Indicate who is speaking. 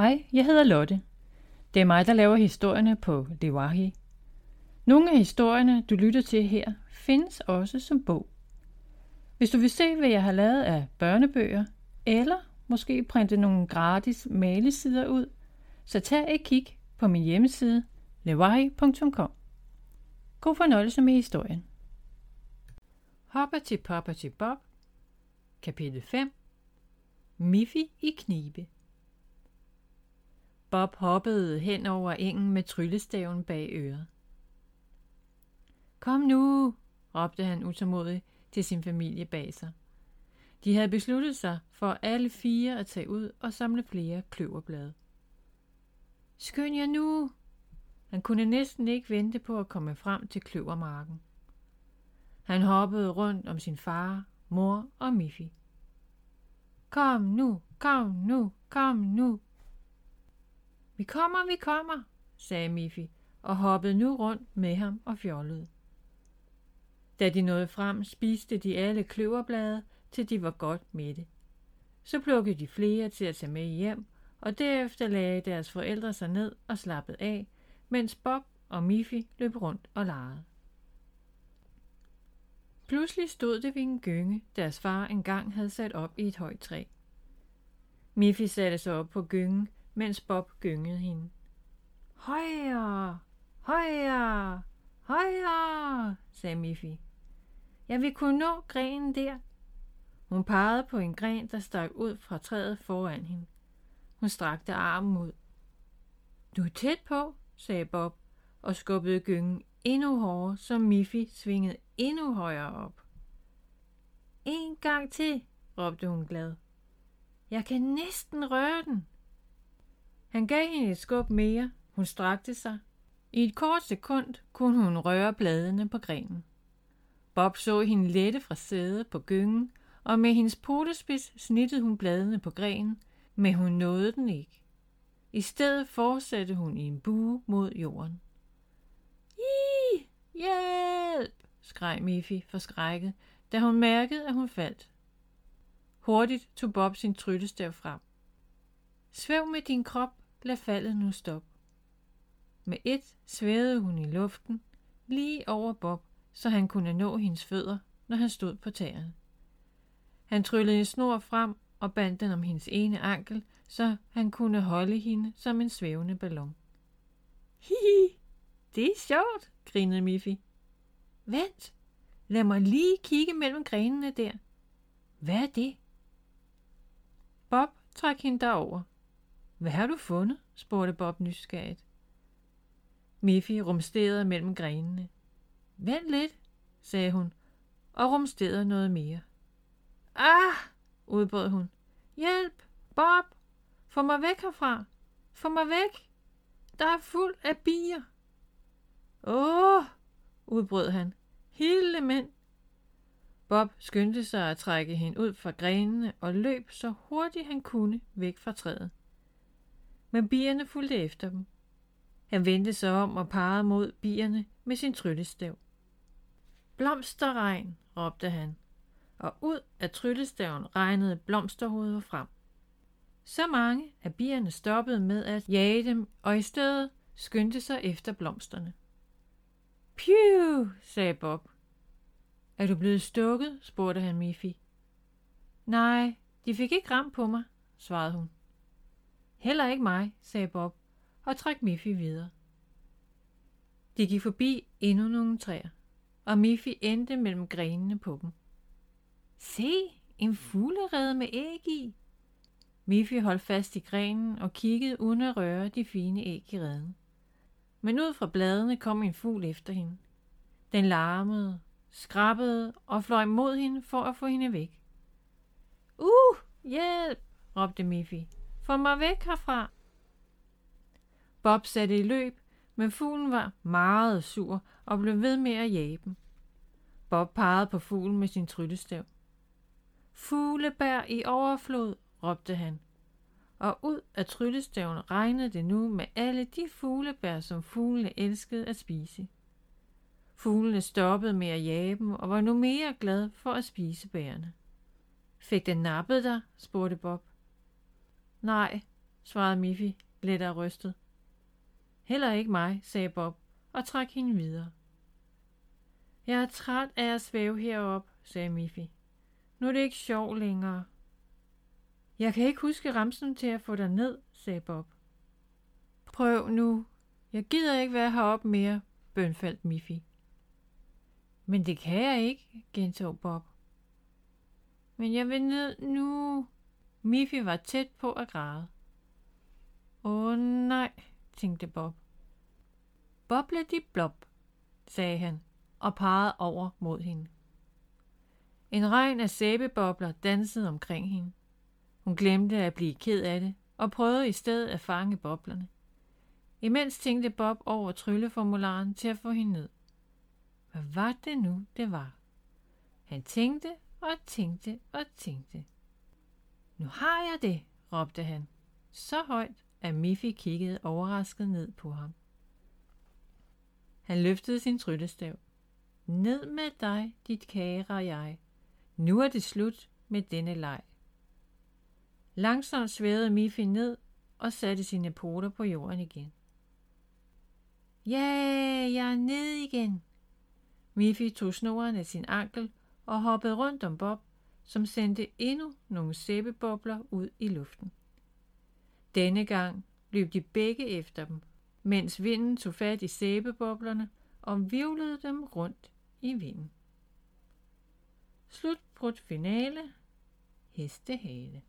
Speaker 1: Hej, jeg hedder Lotte. Det er mig, der laver historierne på Lewahi. Nogle af historierne, du lytter til her, findes også som bog. Hvis du vil se, hvad jeg har lavet af børnebøger, eller måske printe nogle gratis malesider ud, så tag et kig på min hjemmeside lewahi.com. God fornøjelse med historien. Hopper til til Bob Kapitel 5 Miffy i knibe Bob hoppede hen over engen med tryllestaven bag øret. Kom nu, råbte han utålmodigt til sin familie bag sig. De havde besluttet sig for alle fire at tage ud og samle flere kløverblade. Skynd jer nu! Han kunne næsten ikke vente på at komme frem til kløvermarken. Han hoppede rundt om sin far, mor og Miffy. Kom nu, kom nu, kom nu. Vi kommer, vi kommer, sagde Miffy og hoppede nu rundt med ham og fjollede. Da de nåede frem, spiste de alle kløverblade, til de var godt mætte. Så plukkede de flere til at tage med hjem, og derefter lagde deres forældre sig ned og slappede af, mens Bob og Miffy løb rundt og legede. Pludselig stod det ved en gynge, deres far engang havde sat op i et højt træ. Miffy satte sig op på gyngen, mens Bob gyngede hende. Højere, højere, højere, sagde Miffy. Jeg vil kunne nå grenen der. Hun pegede på en gren, der stak ud fra træet foran hende. Hun strakte armen ud. Du er tæt på, sagde Bob og skubbede gyngen endnu hårdere, så Miffy svingede endnu højere op. En gang til, råbte hun glad. Jeg kan næsten røre den. Han gav hende et skub mere. Hun strakte sig. I et kort sekund kunne hun røre bladene på grenen. Bob så hende lette fra sædet på gyngen, og med hendes potespids snittede hun bladene på grenen, men hun nåede den ikke. I stedet fortsatte hun i en bue mod jorden. I hjælp, skreg Miffy forskrækket, da hun mærkede, at hun faldt. Hurtigt tog Bob sin tryllestav frem. Svæv med din krop, lad faldet nu stoppe. Med et svævede hun i luften, lige over Bob, så han kunne nå hendes fødder, når han stod på taget. Han tryllede en snor frem og bandt den om hendes ene ankel, så han kunne holde hende som en svævende ballon. Hihi, det er sjovt, grinede Miffy. Vent, lad mig lige kigge mellem grenene der. Hvad er det? Bob trak hende derover. Hvad har du fundet? spurgte Bob nysgerrigt. Miffy rumsterede mellem grenene. Vent lidt, sagde hun, og rumsterede noget mere. Ah, udbrød hun. Hjælp, Bob, få mig væk herfra. Få mig væk. Der er fuld af bier. Åh, udbrød han. Hele mænd. Bob skyndte sig at trække hende ud fra grenene og løb så hurtigt han kunne væk fra træet. Men bierne fulgte efter dem. Han vendte sig om og parrede mod bierne med sin tryllestav. Blomsterregn, råbte han, og ud af tryllestaven regnede blomsterhoveder frem. Så mange, at bierne stoppede med at jage dem, og i stedet skyndte sig efter blomsterne. Phew, sagde Bob. Er du blevet stukket? spurgte han Miffy. Nej, de fik ikke ramt på mig, svarede hun. Heller ikke mig, sagde Bob og trak Miffy videre. De gik forbi endnu nogle træer, og Miffy endte mellem grenene på dem. Se, en fuglerede med æg i. Miffy holdt fast i grenen og kiggede uden at røre de fine æg i reden. Men ud fra bladene kom en fugl efter hende. Den larmede, skrabbede og fløj mod hende for at få hende væk. Uh, hjælp, råbte Miffy. Få mig væk herfra. Bob satte i løb, men fuglen var meget sur og blev ved med at jage dem. Bob pegede på fuglen med sin tryllestav. Fuglebær i overflod, råbte han. Og ud af tryllestaven regnede det nu med alle de fuglebær, som fuglene elskede at spise. Fuglene stoppede med at jage dem og var nu mere glade for at spise bærene. Fik den nappet dig? spurgte Bob. Nej, svarede Miffy, let af rystet. Heller ikke mig, sagde Bob og trak hende videre. Jeg er træt af at svæve herop, sagde Miffy. Nu er det ikke sjov længere. Jeg kan ikke huske ramsen til at få dig ned, sagde Bob. Prøv nu. Jeg gider ikke være heroppe mere, bønfaldt Miffy. Men det kan jeg ikke, gentog Bob. Men jeg vil ned nu. Miffy var tæt på at græde. Åh nej, tænkte Bob. Boble de blob, sagde han og pegede over mod hende. En regn af sæbebobler dansede omkring hende. Hun glemte at blive ked af det og prøvede i stedet at fange boblerne. Imens tænkte Bob over trylleformularen til at få hende ned. Hvad var det nu, det var? Han tænkte og tænkte og tænkte. Nu har jeg det, råbte han, så højt, at Miffy kiggede overrasket ned på ham. Han løftede sin tryllestav. Ned med dig, dit kære jeg. Nu er det slut med denne leg. Langsomt svævede Miffy ned og satte sine poter på jorden igen. Ja, jeg er ned igen. Miffy tog snoren af sin ankel og hoppede rundt om Bob, som sendte endnu nogle sæbebobler ud i luften. Denne gang løb de begge efter dem, mens vinden tog fat i sæbeboblerne og vivlede dem rundt i vinden. Slutbrudt finale. Hestehale.